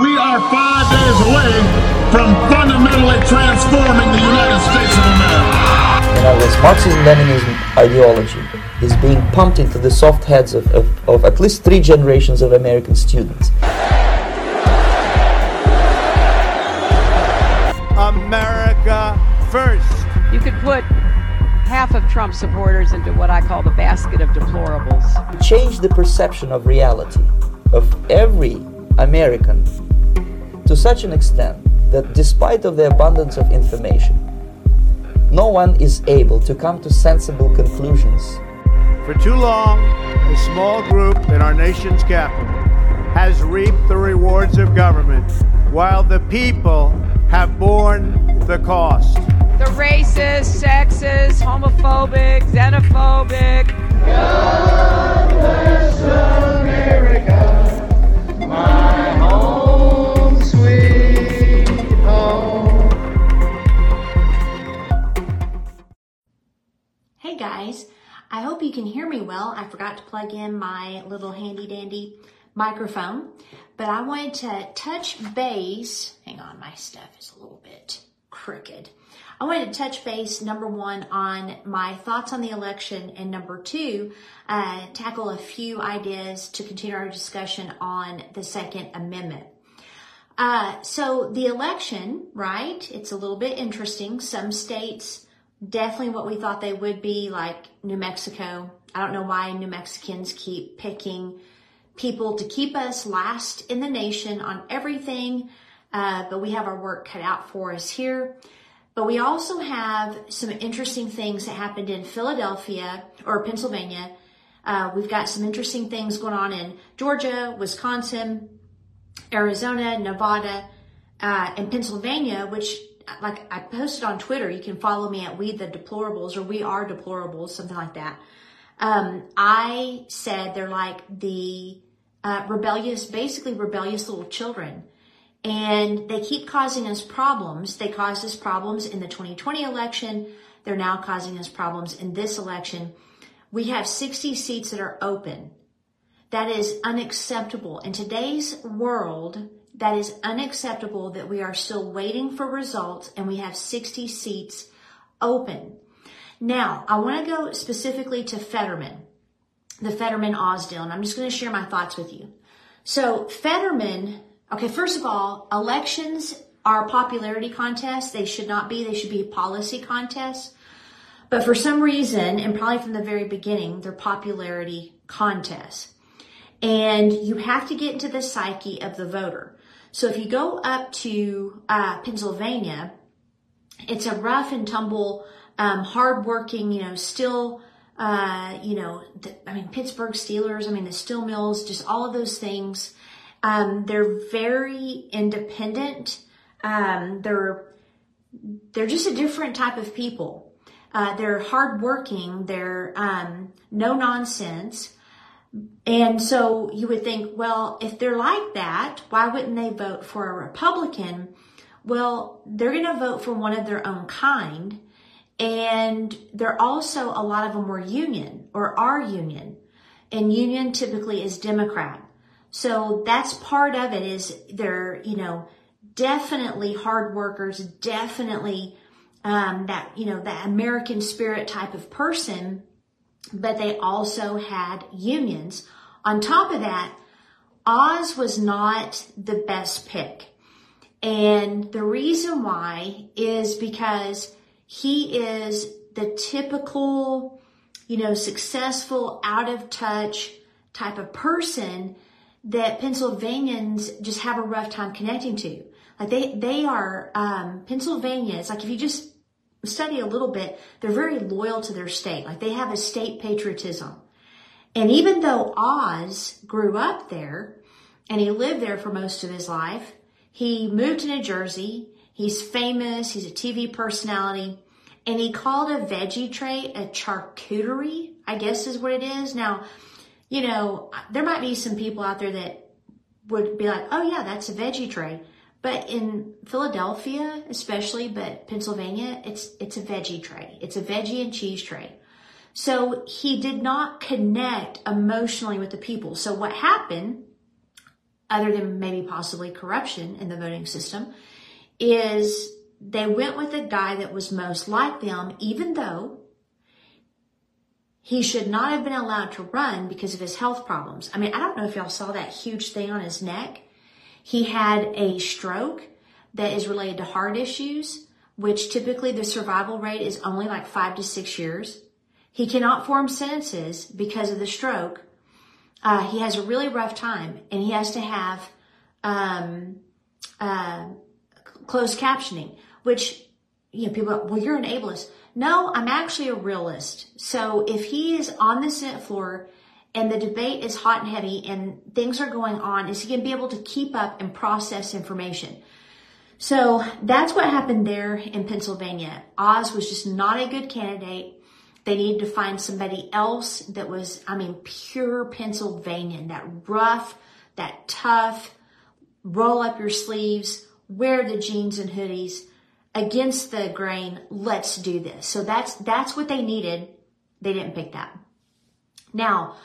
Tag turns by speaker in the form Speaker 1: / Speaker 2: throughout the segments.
Speaker 1: We are five days away from fundamentally transforming the United States of America.
Speaker 2: You know, this Marxism-Leninism ideology is being pumped into the soft heads of, of, of at least three generations of American students.
Speaker 3: America first.
Speaker 4: You could put half of Trump supporters into what I call the basket of deplorables.
Speaker 2: Change the perception of reality of every American to such an extent that despite of the abundance of information, no one is able to come to sensible conclusions.
Speaker 3: For too long, a small group in our nation's capital has reaped the rewards of government while the people have borne the cost.
Speaker 4: The racist, sexist, homophobic, xenophobic.
Speaker 5: God bless America,
Speaker 6: guys, I hope you can hear me well. I forgot to plug in my little handy dandy microphone, but I wanted to touch base. Hang on, my stuff is a little bit crooked. I wanted to touch base, number one, on my thoughts on the election, and number two, uh, tackle a few ideas to continue our discussion on the Second Amendment. Uh, so the election, right? It's a little bit interesting. Some states definitely what we thought they would be, like New Mexico. I don't know why New Mexicans keep picking people to keep us last in the nation on everything, uh, but we have our work cut out for us here. But we also have some interesting things that happened in Philadelphia or Pennsylvania. Uh, we've got some interesting things going on in Georgia, Wisconsin, Arizona, Nevada, uh, and Pennsylvania, which like I posted on Twitter, you can follow me at We the Deplorables or We Are Deplorables, something like that. Um, I said they're like the uh, rebellious, basically rebellious little children. And they keep causing us problems. They caused us problems in the 2020 election. They're now causing us problems in this election. We have 60 seats that are open. That is unacceptable. In today's world, that is unacceptable that we are still waiting for results and we have 60 seats open. Now, I want to go specifically to Fetterman, the Fetterman Oz deal, and I'm just going to share my thoughts with you. So, Fetterman, okay, first of all, elections are popularity contests. They should not be, they should be policy contests. But for some reason, and probably from the very beginning, they're popularity contests. And you have to get into the psyche of the voter. So if you go up to uh, Pennsylvania, it's a rough and tumble, um, hardworking, you know, still, uh, you know, the, I mean, Pittsburgh Steelers, I mean, the steel mills, just all of those things. Um, they're very independent. Um, they're, they're just a different type of people. Uh, they're hardworking. They're, um, no nonsense. And so you would think, well, if they're like that, why wouldn't they vote for a Republican? Well, they're going to vote for one of their own kind. And they're also, a lot of them were union or are union. And union typically is Democrat. So that's part of it is they're, you know, definitely hard workers, definitely um, that, you know, that American spirit type of person but they also had unions. On top of that, Oz was not the best pick. And the reason why is because he is the typical, you know, successful, out of touch type of person that Pennsylvanians just have a rough time connecting to. Like they, they are, um, Pennsylvania, it's like if you just study a little bit, they're very loyal to their state. Like they have a state patriotism. And even though Oz grew up there and he lived there for most of his life, he moved to New Jersey. He's famous. He's a TV personality. And he called a veggie tray a charcuterie, I guess is what it is. Now, you know, there might be some people out there that would be like, oh yeah, that's a veggie tray. But in Philadelphia, especially, but Pennsylvania, it's, it's a veggie tray. It's a veggie and cheese tray. So he did not connect emotionally with the people. So what happened other than maybe possibly corruption in the voting system, is they went with the guy that was most like them, even though he should not have been allowed to run because of his health problems. I mean, I don't know if y'all saw that huge thing on his neck. He had a stroke that is related to heart issues, which typically the survival rate is only like five to six years. He cannot form sentences because of the stroke. Uh, he has a really rough time and he has to have um, uh, closed captioning, which, you know, people, well, you're an ableist. No, I'm actually a realist. So if he is on the Senate floor and the debate is hot and heavy and things are going on, is he going to be able to keep up and process information? So that's what happened there in Pennsylvania. Oz was just not a good candidate. They needed to find somebody else that was, I mean, pure Pennsylvanian, that rough, that tough, roll up your sleeves, wear the jeans and hoodies against the grain. Let's do this. So that's, that's what they needed. They didn't pick that. Now,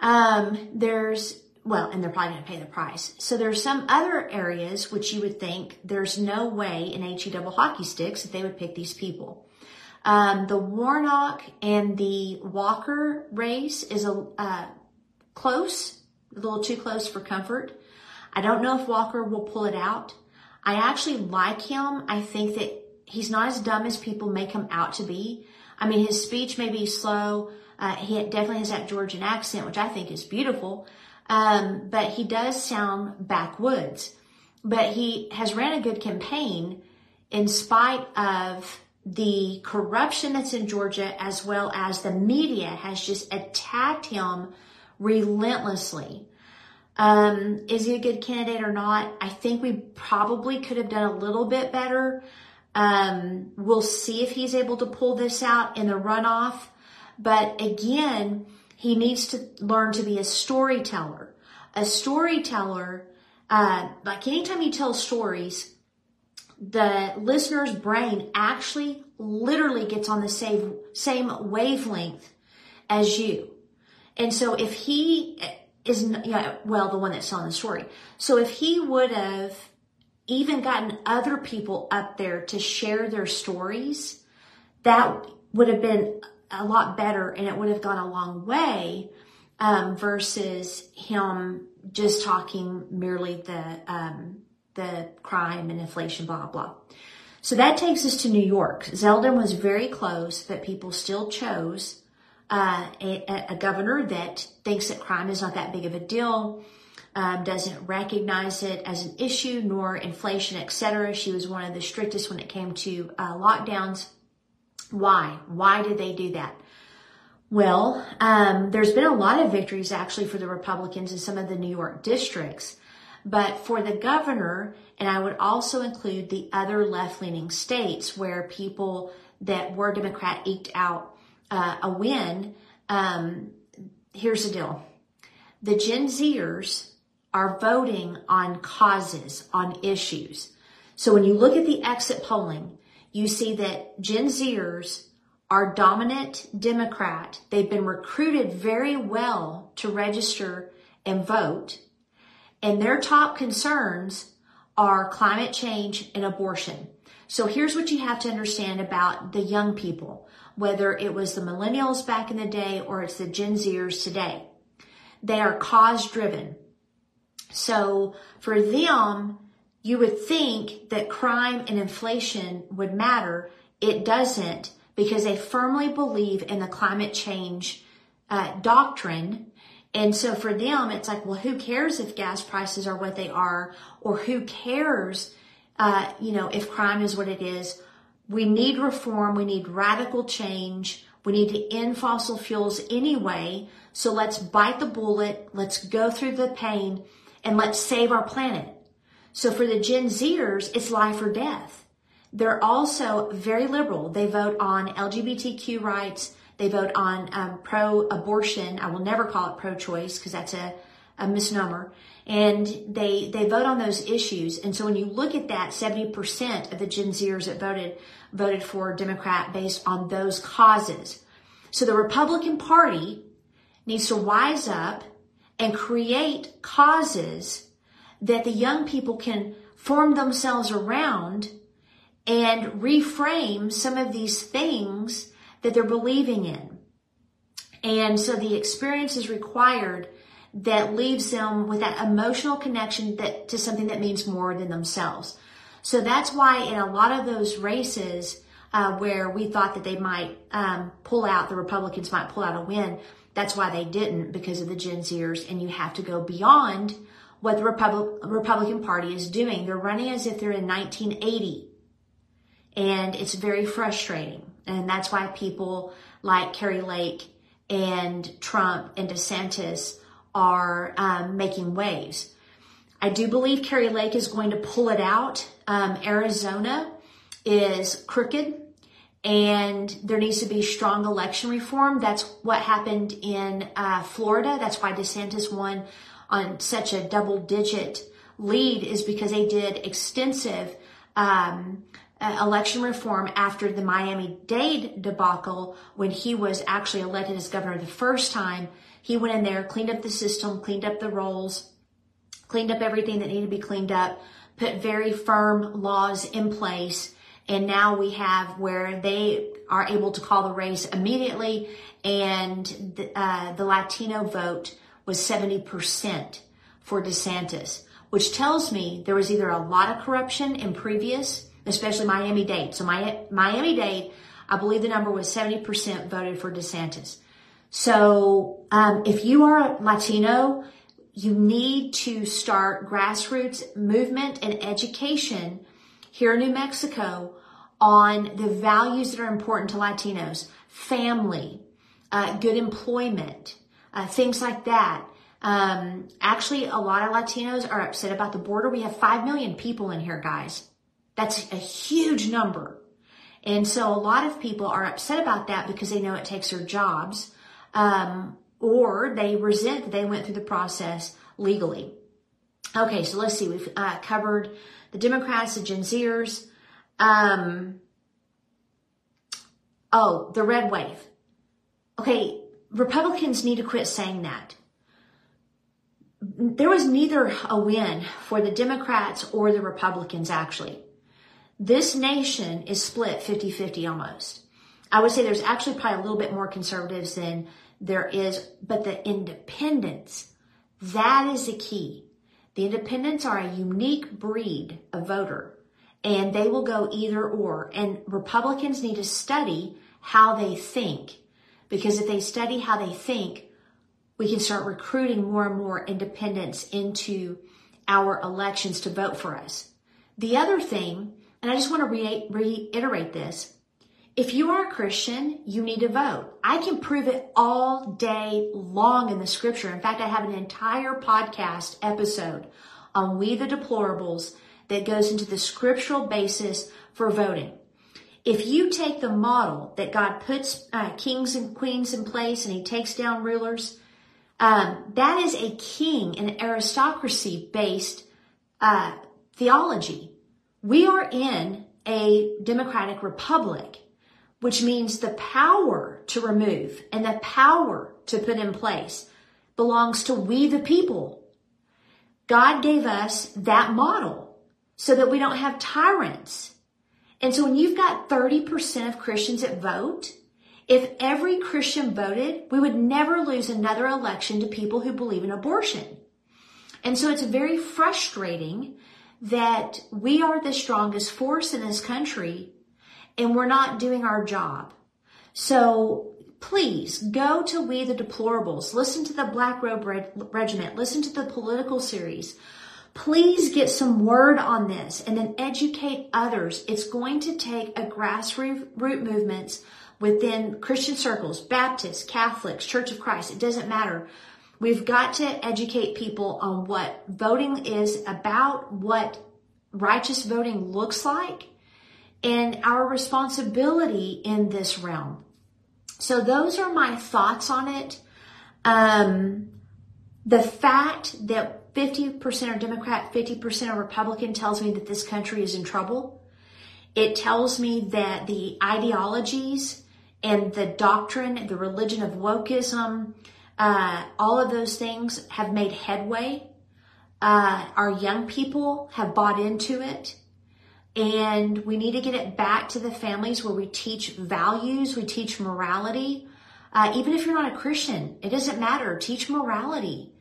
Speaker 6: um, there's, well, and they're probably going to pay the price. So there's some other areas which you would think there's no way in HE double hockey sticks that they would pick these people. Um, the Warnock and the Walker race is a uh, close, a little too close for comfort. I don't know if Walker will pull it out. I actually like him. I think that he's not as dumb as people make him out to be. I mean, his speech may be slow. Uh, he definitely has that Georgian accent, which I think is beautiful. Um, but he does sound backwoods. But he has ran a good campaign in spite of the corruption that's in Georgia, as well as the media has just attacked him relentlessly. Um, is he a good candidate or not? I think we probably could have done a little bit better. Um, we'll see if he's able to pull this out in the runoff. But again, he needs to learn to be a storyteller. A storyteller, uh, like anytime you tell stories, the listener's brain actually literally gets on the same, same wavelength as you. And so if he is, yeah, well, the one that's telling the story. So if he would have even gotten other people up there to share their stories, that would have been a lot better and it would have gone a long way um, versus him just talking merely the um, the crime and inflation, blah, blah. So that takes us to New York. Zeldin was very close, but people still chose uh, a, a, governor that thinks that crime is not that big of a deal, um, doesn't recognize it as an issue, nor inflation, etc. She was one of the strictest when it came to uh, lockdowns. Why? Why did they do that? Well, um, there's been a lot of victories actually for the Republicans in some of the New York districts. But for the governor, and I would also include the other left leaning states where people that were Democrat eked out uh, a win, um, here's the deal. The Gen Zers are voting on causes, on issues. So when you look at the exit polling, you see that Gen Zers are dominant Democrat. They've been recruited very well to register and vote. And their top concerns are climate change and abortion. So here's what you have to understand about the young people, whether it was the millennials back in the day or it's the Gen Zers today. They are cause driven. So for them, you would think that crime and inflation would matter. It doesn't because they firmly believe in the climate change uh, doctrine and so for them, it's like, well, who cares if gas prices are what they are, or who cares, uh, you know, if crime is what it is. We need reform. We need radical change. We need to end fossil fuels anyway. So let's bite the bullet. Let's go through the pain and let's save our planet. So for the Gen Zers, it's life or death. They're also very liberal. They vote on LGBTQ rights. They vote on um, pro-abortion. I will never call it pro-choice because that's a, a misnomer. And they they vote on those issues. And so when you look at that, 70% of the Gen Zers that voted voted for Democrat based on those causes. So the Republican Party needs to wise up and create causes that the young people can form themselves around and reframe some of these things that they're believing in. And so the experience is required that leaves them with that emotional connection that to something that means more than themselves. So that's why in a lot of those races uh, where we thought that they might um, pull out, the Republicans might pull out a win, that's why they didn't because of the Gen Zers. And you have to go beyond what the Republic, Republican Party is doing. They're running as if they're in 1980. And it's very frustrating. And that's why people like Kari Lake and Trump and DeSantis are um, making waves. I do believe Kari Lake is going to pull it out. Um, Arizona is crooked and there needs to be strong election reform. That's what happened in uh, Florida. That's why DeSantis won on such a double digit lead is because they did extensive um, uh, election reform after the Miami Dade debacle when he was actually elected as governor the first time. He went in there, cleaned up the system, cleaned up the rolls, cleaned up everything that needed to be cleaned up, put very firm laws in place. And now we have where they are able to call the race immediately and the, uh, the Latino vote was 70% for DeSantis, which tells me there was either a lot of corruption in previous especially Miami Dade. So my, Miami Dade, I believe the number was 70% voted for DeSantis. So um, if you are Latino, you need to start grassroots movement and education here in New Mexico on the values that are important to Latinos, family, uh, good employment, uh, things like that. Um, actually, a lot of Latinos are upset about the border. We have 5 million people in here, guys. That's a huge number. And so a lot of people are upset about that because they know it takes their jobs, um, or they resent that they went through the process legally. Okay, so let's see. We've uh, covered the Democrats, the Gen Zers. Um, oh, the red wave. Okay, Republicans need to quit saying that. There was neither a win for the Democrats or the Republicans, actually this nation is split 50 50 almost. I would say there's actually probably a little bit more conservatives than there is, but the independents, that is the key. The independents are a unique breed of voter and they will go either or. And Republicans need to study how they think because if they study how they think, we can start recruiting more and more independents into our elections to vote for us. The other thing and I just want to re- reiterate this. If you are a Christian, you need to vote. I can prove it all day long in the scripture. In fact, I have an entire podcast episode on We the Deplorables that goes into the scriptural basis for voting. If you take the model that God puts uh, kings and queens in place and he takes down rulers, um, that is a king and aristocracy based uh, theology. We are in a democratic republic, which means the power to remove and the power to put in place belongs to we the people. God gave us that model so that we don't have tyrants. And so when you've got 30% of Christians that vote, if every Christian voted, we would never lose another election to people who believe in abortion. And so it's very frustrating that we are the strongest force in this country and we're not doing our job. So please go to We the Deplorables, listen to the Black Robe Regiment, listen to the political series. Please get some word on this and then educate others. It's going to take a grassroots root movements within Christian circles, Baptists, Catholics, Church of Christ. It doesn't matter. We've got to educate people on what voting is about, what righteous voting looks like, and our responsibility in this realm. So those are my thoughts on it. Um, the fact that 50% are Democrat, 50% are Republican tells me that this country is in trouble. It tells me that the ideologies and the doctrine, the religion of wokeism, uh, all of those things have made headway. Uh, our young people have bought into it. And we need to get it back to the families where we teach values, we teach morality. Uh, even if you're not a Christian, it doesn't matter. Teach morality,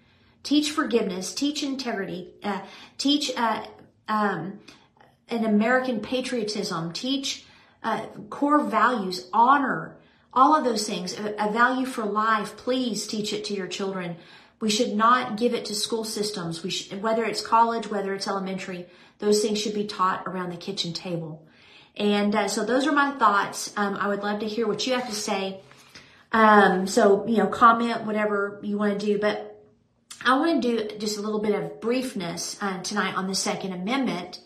Speaker 6: teach forgiveness, teach integrity, uh, teach uh, um, an American patriotism, teach uh, core values, honor, all of those things, a, a value for life. Please teach it to your children. We should not give it to school systems. We should, whether it's college, whether it's elementary, those things should be taught around the kitchen table. And uh, so those are my thoughts. Um, I would love to hear what you have to say. Um, so, you know, comment whatever you want to do, but I want to do just a little bit of briefness uh, tonight on the Second Amendment.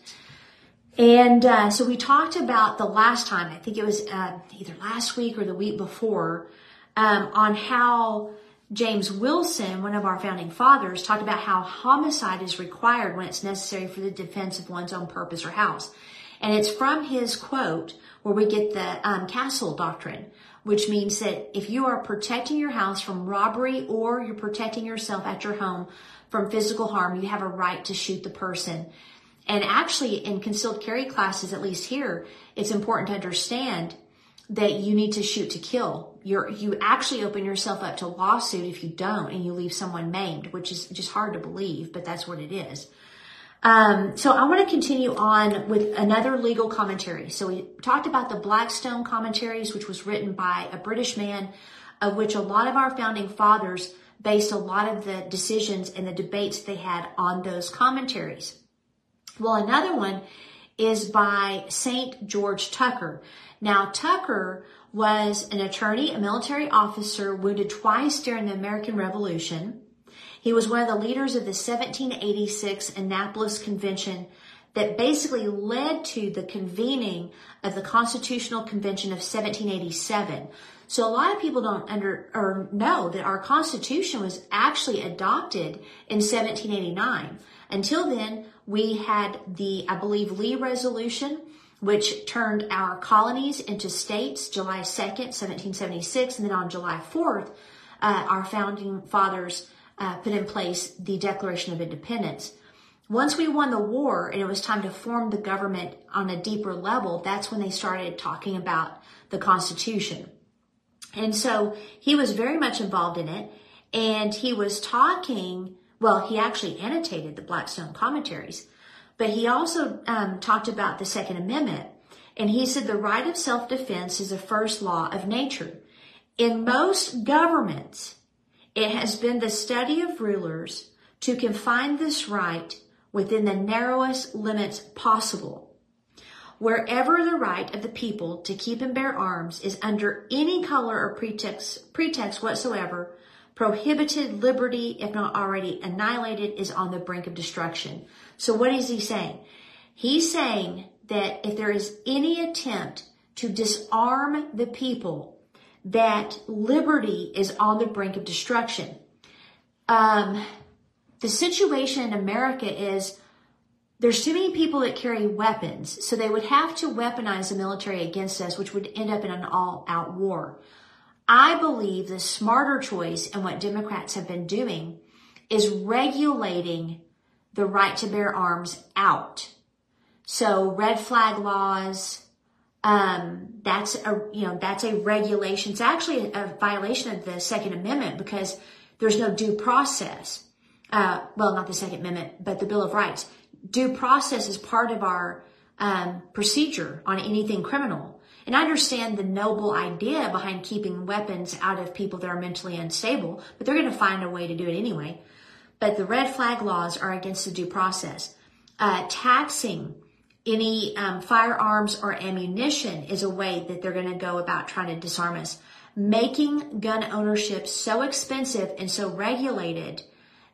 Speaker 6: And uh, so we talked about the last time, I think it was uh, either last week or the week before, um, on how James Wilson, one of our founding fathers, talked about how homicide is required when it's necessary for the defense of one's own purpose or house. And it's from his quote where we get the um, castle doctrine, which means that if you are protecting your house from robbery or you're protecting yourself at your home from physical harm, you have a right to shoot the person. And actually, in concealed carry classes, at least here, it's important to understand that you need to shoot to kill. You're, you actually open yourself up to lawsuit if you don't and you leave someone maimed, which is just hard to believe, but that's what it is. Um, so I want to continue on with another legal commentary. So we talked about the Blackstone commentaries, which was written by a British man, of which a lot of our founding fathers based a lot of the decisions and the debates they had on those commentaries. Well, another one is by St. George Tucker. Now, Tucker was an attorney, a military officer, wounded twice during the American Revolution. He was one of the leaders of the 1786 Annapolis Convention that basically led to the convening of the Constitutional Convention of 1787. So a lot of people don't under or know that our Constitution was actually adopted in 1789. Until then, we had the, I believe, Lee Resolution, which turned our colonies into states July 2nd, 1776. And then on July 4th, uh, our founding fathers uh, put in place the Declaration of Independence. Once we won the war and it was time to form the government on a deeper level, that's when they started talking about the Constitution. And so he was very much involved in it. And he was talking well, he actually annotated the Blackstone commentaries, but he also um, talked about the Second Amendment. And he said the right of self defense is the first law of nature. In most governments, it has been the study of rulers to confine this right within the narrowest limits possible. Wherever the right of the people to keep and bear arms is under any color or pretext, pretext whatsoever, prohibited liberty, if not already annihilated, is on the brink of destruction. So what is he saying? He's saying that if there is any attempt to disarm the people, that liberty is on the brink of destruction. Um, the situation in America is there's too many people that carry weapons, so they would have to weaponize the military against us, which would end up in an all out war. I believe the smarter choice and what Democrats have been doing is regulating the right to bear arms out. So red flag laws, um, that's a, you know, that's a regulation. It's actually a, violation of the Second Amendment because there's no due process. Uh, well, not the Second Amendment, but the Bill of Rights. Due process is part of our um, procedure on anything criminal. And I understand the noble idea behind keeping weapons out of people that are mentally unstable, but they're going to find a way to do it anyway. But the red flag laws are against the due process. Uh, taxing any um, firearms or ammunition is a way that they're going to go about trying to disarm us. Making gun ownership so expensive and so regulated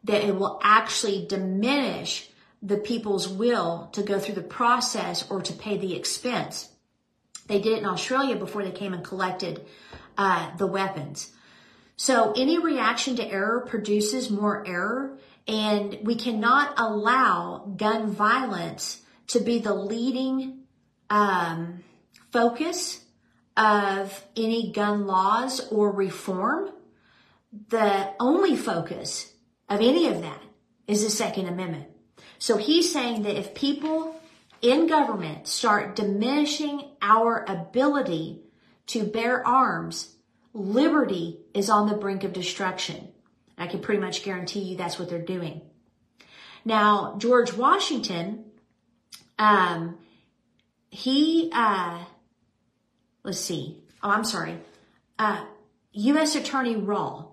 Speaker 6: that it will actually diminish the people's will to go through the process or to pay the expense. They did it in Australia before they came and collected uh, the weapons. So any reaction to error produces more error, and we cannot allow gun violence to be the leading um, focus of any gun laws or reform. The only focus of any of that is the Second Amendment. So he's saying that if people in government start diminishing our ability to bear arms, liberty is on the brink of destruction. I can pretty much guarantee you that's what they're doing. Now, George Washington, um, he, uh, let's see. Oh, I'm sorry. Uh, U.S. Attorney Rawle.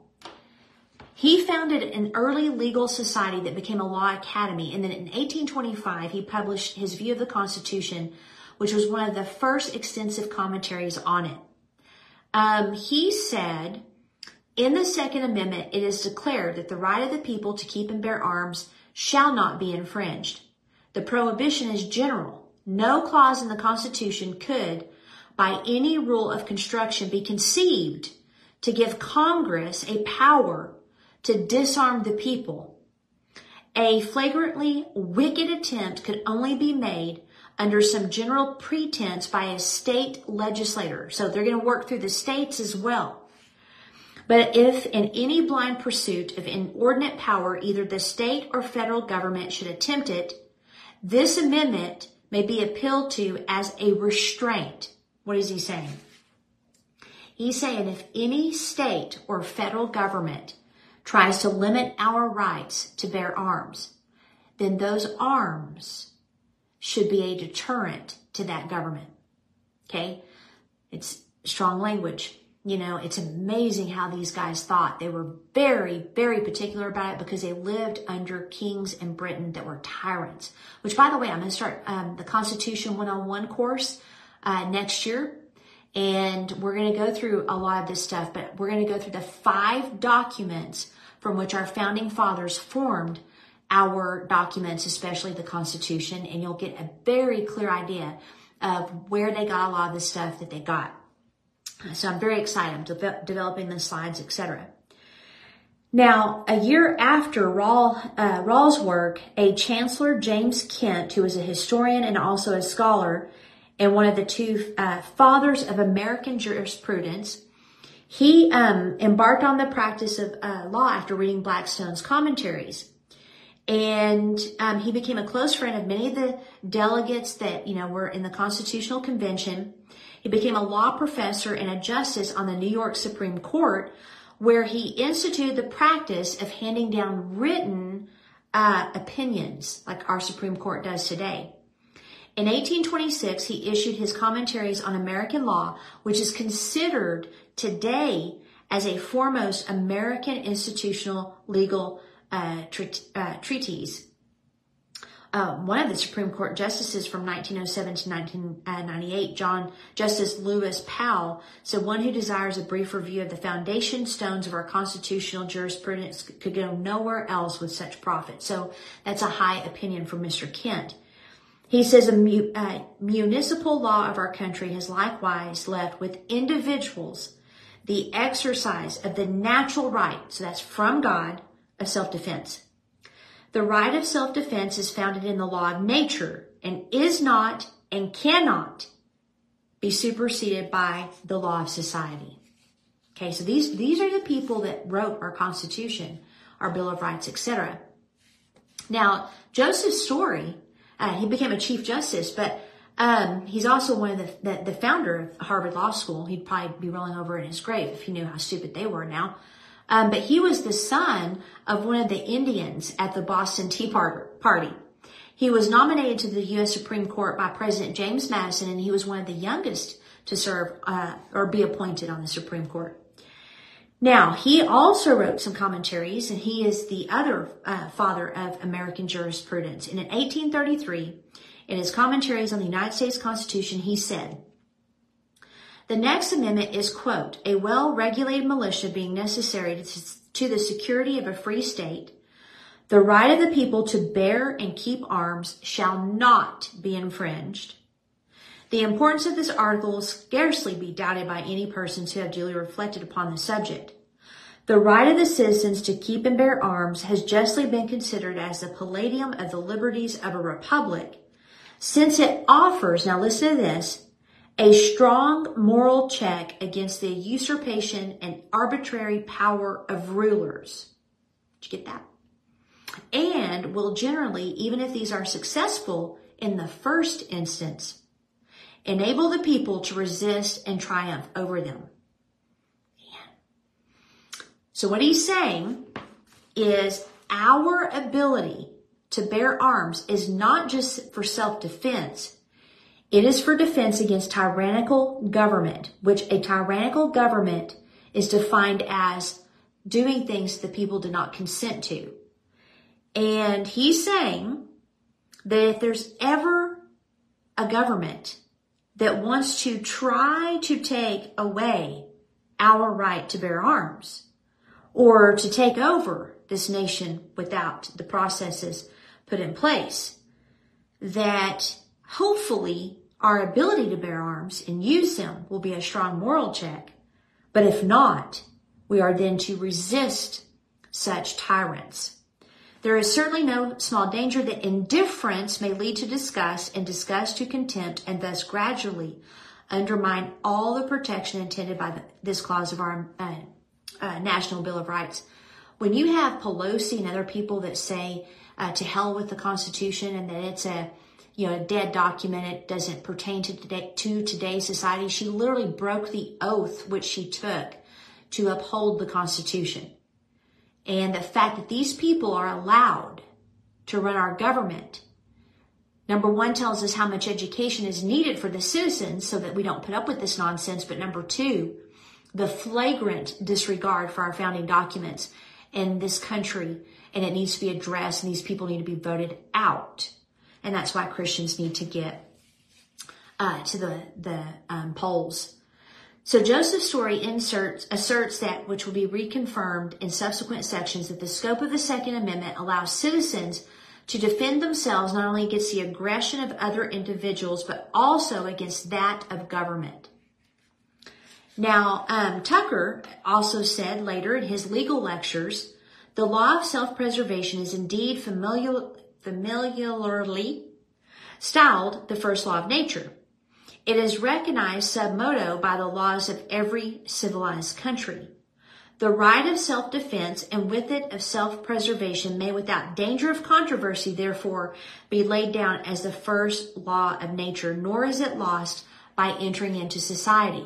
Speaker 6: He founded an early legal society that became a law academy, and then in 1825 he published his view of the Constitution, which was one of the first extensive commentaries on it. Um, he said, in the Second Amendment, it is declared that the right of the people to keep and bear arms shall not be infringed. The prohibition is general. No clause in the Constitution could, by any rule of construction, be conceived to give Congress a power to disarm the people. A flagrantly wicked attempt could only be made under some general pretense by a state legislator. So they're going to work through the states as well. But if in any blind pursuit of inordinate power, either the state or federal government should attempt it, this amendment may be appealed to as a restraint. What is he saying? He's saying if any state or federal government tries to limit our rights to bear arms, then those arms should be a deterrent to that government. Okay? It's strong language. You know, it's amazing how these guys thought. They were very, very particular about it because they lived under kings in Britain that were tyrants. Which, by the way, I'm going to start um, the Constitution 101 course uh, next year. And we're going to go through a lot of this stuff, but we're going to go through the five documents from which our founding fathers formed our documents, especially the Constitution, and you'll get a very clear idea of where they got a lot of the stuff that they got. So I'm very excited. I'm de- developing the slides, etc. Now, a year after Rawle, uh, Rawle's work, a Chancellor James Kent, who was a historian and also a scholar, and one of the two uh, fathers of American jurisprudence, he um, embarked on the practice of uh, law after reading Blackstone's commentaries. And um, he became a close friend of many of the delegates that, you know, were in the Constitutional Convention. He became a law professor and a justice on the New York Supreme Court, where he instituted the practice of handing down written uh, opinions, like our Supreme Court does today. In 1826, he issued his commentaries on American law, which is considered today as a foremost American institutional legal uh, uh, treatise. Uh, one of the Supreme Court justices from 1907 to 1998, John Justice Lewis Powell, said one who desires a brief review of the foundation stones of our constitutional jurisprudence could go nowhere else with such profit. So that's a high opinion from Mr. Kent. He says a mu- uh, municipal law of our country has likewise left with individuals the exercise of the natural right, so that's from God, of self-defense. The right of self-defense is founded in the law of nature and is not and cannot be superseded by the law of society. Okay, so these, these are the people that wrote our Constitution, our Bill of Rights, etc. Now, Joseph Story, uh, he became a Chief Justice, but um, he's also one of the, the, the founder of Harvard Law School. He'd probably be rolling over in his grave if he knew how stupid they were now. Um, but he was the son of one of the Indians at the Boston Tea Party. He was nominated to the U.S. Supreme Court by President James Madison, and he was one of the youngest to serve uh, or be appointed on the Supreme Court. Now, he also wrote some commentaries, and he is the other uh, father of American jurisprudence. And in 1833, in his commentaries on the United States Constitution, he said, the next amendment is, quote, a well-regulated militia being necessary to the security of a free state, the right of the people to bear and keep arms shall not be infringed. The importance of this article will scarcely be doubted by any persons who have duly reflected upon the subject. The right of the citizens to keep and bear arms has justly been considered as the palladium of the liberties of a republic, since it offers, now listen to this, a strong moral check against the usurpation and arbitrary power of rulers. Did you get that? and will generally, even if these are successful in the first instance, enable the people to resist and triumph over them. So what he's saying is our ability to bear arms is not just for self-defense. It is for defense against tyrannical government, which a tyrannical government is defined as doing things the people did not consent to. And he's saying that if there's ever a government that wants to try to take away our right to bear arms or to take over this nation without the processes put in place, that hopefully our ability to bear arms and use them will be a strong moral check. But if not, we are then to resist such tyrants. There is certainly no small danger that indifference may lead to disgust and disgust to contempt and thus gradually undermine all the protection intended by the, this clause of our uh, uh, National Bill of Rights. When you have Pelosi and other people that say uh, to hell with the Constitution and that it's a you know a dead document, it doesn't pertain to today to today's society. She literally broke the oath which she took to uphold the Constitution. And the fact that these people are allowed to run our government, number one tells us how much education is needed for the citizens so that we don't put up with this nonsense. But number two, the flagrant disregard for our founding documents in this country. And it needs to be addressed and these people need to be voted out. And that's why Christians need to get uh, to the, the um, polls so Joseph Story inserts, asserts that, which will be reconfirmed in subsequent sections, that the scope of the Second Amendment allows citizens to defend themselves not only against the aggression of other individuals, but also against that of government. Now, um, Tucker also said later in his legal lectures, the law of self-preservation is indeed familiar, familiarly styled the first law of nature. It is recognized sub modo by the laws of every civilized country. The right of self-defense and with it of self-preservation may without danger of controversy therefore be laid down as the first law of nature, nor is it lost by entering into society.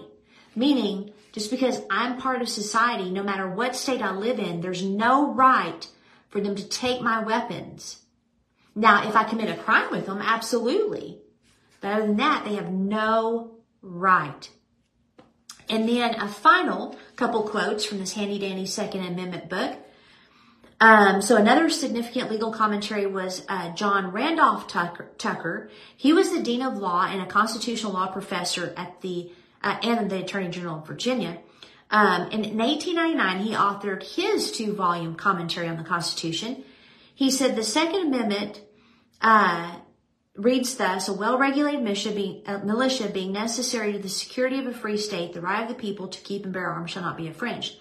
Speaker 6: Meaning, just because I'm part of society, no matter what state I live in, there's no right for them to take my weapons. Now, if I commit a crime with them, absolutely. But other than that, they have no right. And then a final couple quotes from this handy dandy Second Amendment book. Um, so another significant legal commentary was uh, John Randolph Tucker, Tucker, He was the dean of law and a constitutional law professor at the uh, and the Attorney General of Virginia. Um, and in 1899, he authored his two-volume commentary on the Constitution. He said the Second Amendment uh, reads thus, a well-regulated militia being, uh, militia being necessary to the security of a free state, the right of the people to keep and bear arms shall not be infringed.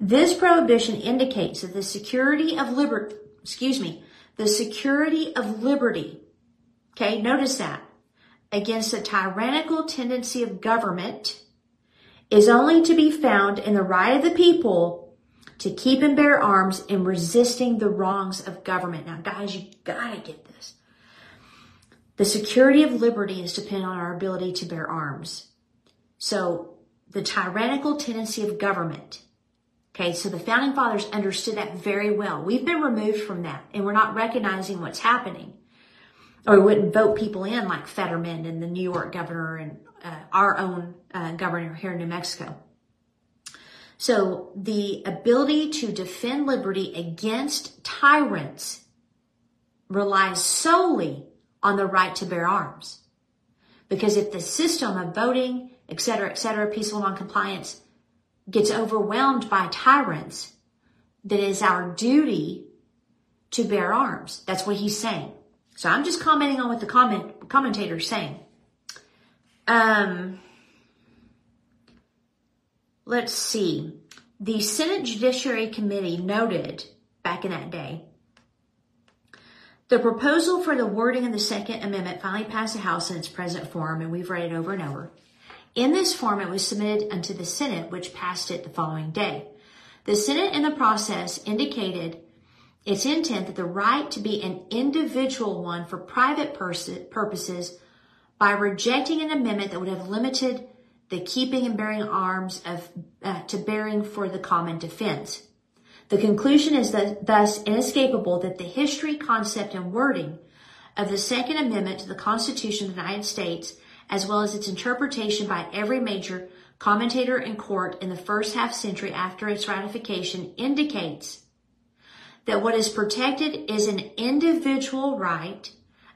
Speaker 6: This prohibition indicates that the security of liberty, excuse me, the security of liberty, okay, notice that, against the tyrannical tendency of government is only to be found in the right of the people to keep and bear arms in resisting the wrongs of government. Now, guys, you gotta get this. The security of liberty is dependent on our ability to bear arms. So the tyrannical tendency of government. Okay, so the founding fathers understood that very well. We've been removed from that and we're not recognizing what's happening. Or we wouldn't vote people in like Fetterman and the New York governor and uh, our own uh, governor here in New Mexico. So the ability to defend liberty against tyrants relies solely on the right to bear arms. Because if the system of voting, et cetera, et cetera, peaceful non-compliance gets overwhelmed by tyrants, then it is our duty to bear arms. That's what he's saying. So I'm just commenting on what the comment commentator is saying. Um, let's see. The Senate Judiciary Committee noted back in that day the proposal for the wording of the Second Amendment finally passed the House in its present form, and we've read it over and over. In this form, it was submitted unto the Senate, which passed it the following day. The Senate in the process indicated its intent that the right to be an individual one for private pers- purposes by rejecting an amendment that would have limited the keeping and bearing arms of uh, to bearing for the common defense. The conclusion is that, thus inescapable that the history, concept, and wording of the Second Amendment to the Constitution of the United States, as well as its interpretation by every major commentator and court in the first half century after its ratification, indicates that what is protected is an individual right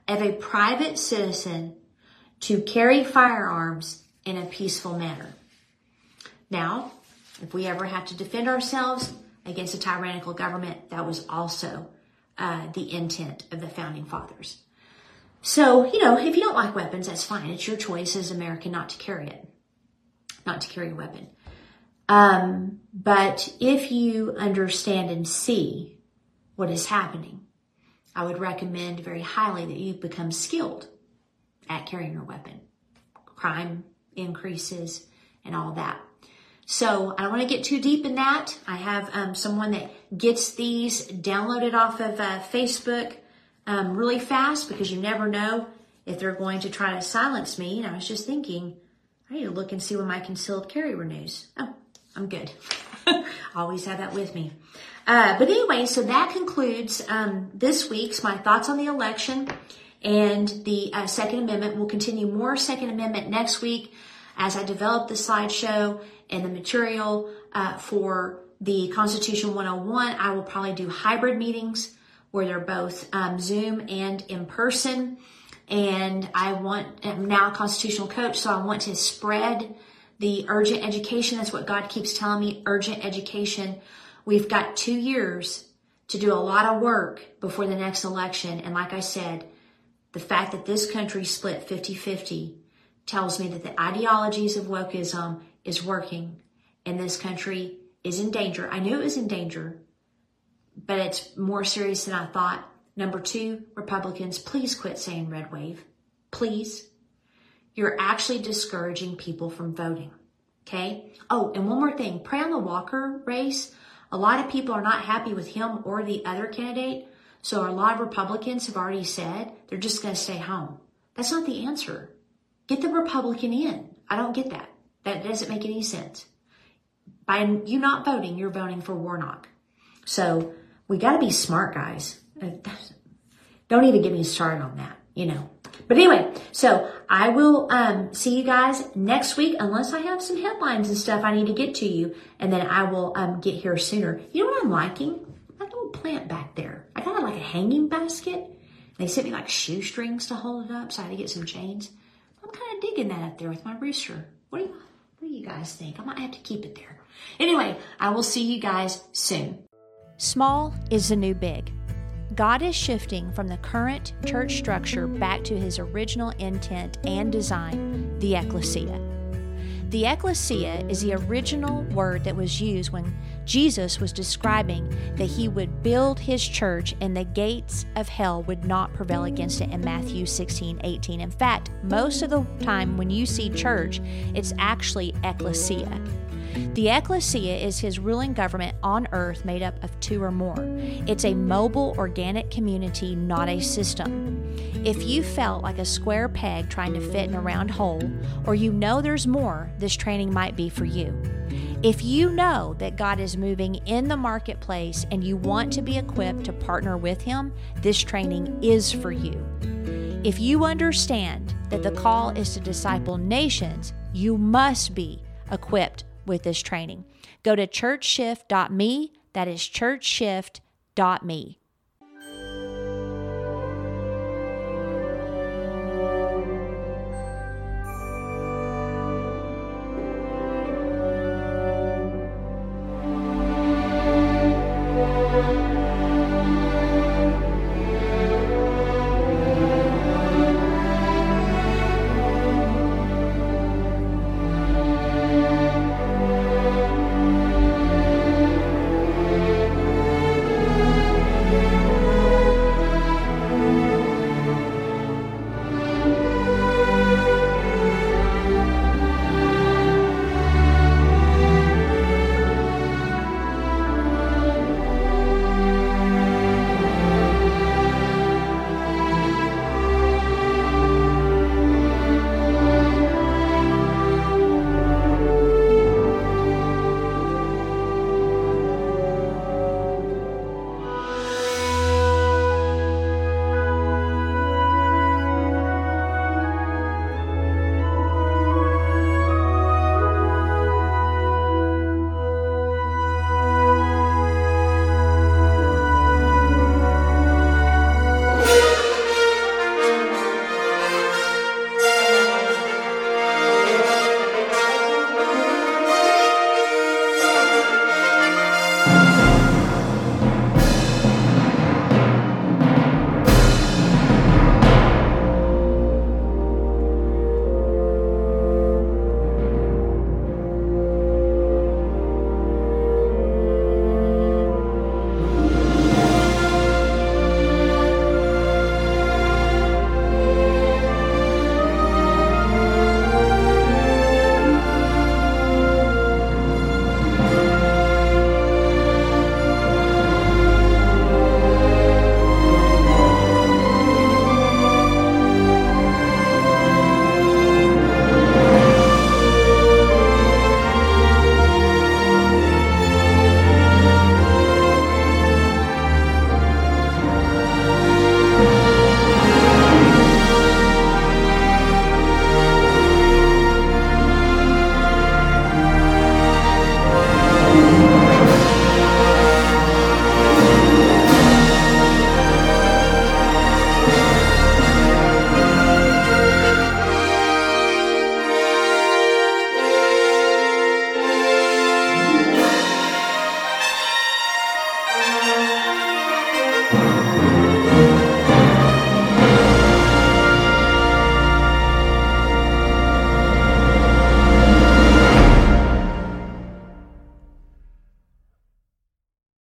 Speaker 6: of a private citizen to carry firearms in a peaceful manner. Now, if we ever have to defend ourselves against a tyrannical government, that was also uh, the intent of the founding fathers. So, you know, if you don't like weapons, that's fine. It's your choice as American not to carry it, not to carry a weapon. Um, but if you understand and see what is happening, I would recommend very highly that you become skilled at carrying your weapon. Crime increases and all that. So I don't want to get too deep in that. I have um, someone that gets these downloaded off of uh, Facebook um, really fast because you never know if they're going to try to silence me. And I was just thinking, I need to look and see when my concealed carry renews. Oh, I'm good. Always have that with me. Uh, but anyway, so that concludes um, this week's my thoughts on the election and the uh, Second Amendment. We'll continue more Second Amendment next week as I develop the slideshow and the material uh, for the Constitution 101. I will probably do hybrid meetings where they're both um, Zoom and in person. And I want, I'm now a constitutional coach, so I want to spread the urgent education. That's what God keeps telling me, urgent education. We've got two years to do a lot of work before the next election. And like I said, the fact that this country split 50-50 tells me that the ideologies of wokeism is working and this country is in danger. I knew it was in danger, but it's more serious than I thought. Number two, Republicans, please quit saying red wave. Please. You're actually discouraging people from voting. Okay. Oh, and one more thing. Pray on the Walker race. A lot of people are not happy with him or the other candidate. So a lot of Republicans have already said they're just going to stay home. That's not the answer. Get the Republican in. I don't get that. That doesn't make any sense. By you not voting, you're voting for Warnock. So we got to be smart, guys. Don't even get me started on that, you know. But anyway, so I will um, see you guys next week, unless I have some headlines and stuff I need to get to you, and then I will um, get here sooner. You know what I'm liking? That little plant back there. Hanging basket. They sent me like shoestrings to hold it up, so I had to get some chains. I'm kind of digging that up there with my rooster. What do you What do you guys think? I might have to keep it there. Anyway, I will see you guys soon.
Speaker 7: Small is the new big. God is shifting from the current church structure back to his original intent and design, the ecclesia. The ecclesia is the original word that was used when Jesus was describing that he would build his church and the gates of hell would not prevail against it in Matthew 16 18. In fact, most of the time when you see church, it's actually ecclesia. The ecclesia is his ruling government on earth made up of two or more. It's a mobile, organic community, not a system. If you felt like a square peg trying to fit in a round hole, or you know there's more, this training might be for you. If you know that God is moving in the marketplace and you want to be equipped to partner with Him, this training is for you. If you understand that the call is to disciple nations, you must be equipped with this training. Go to churchshift.me, that is churchshift.me.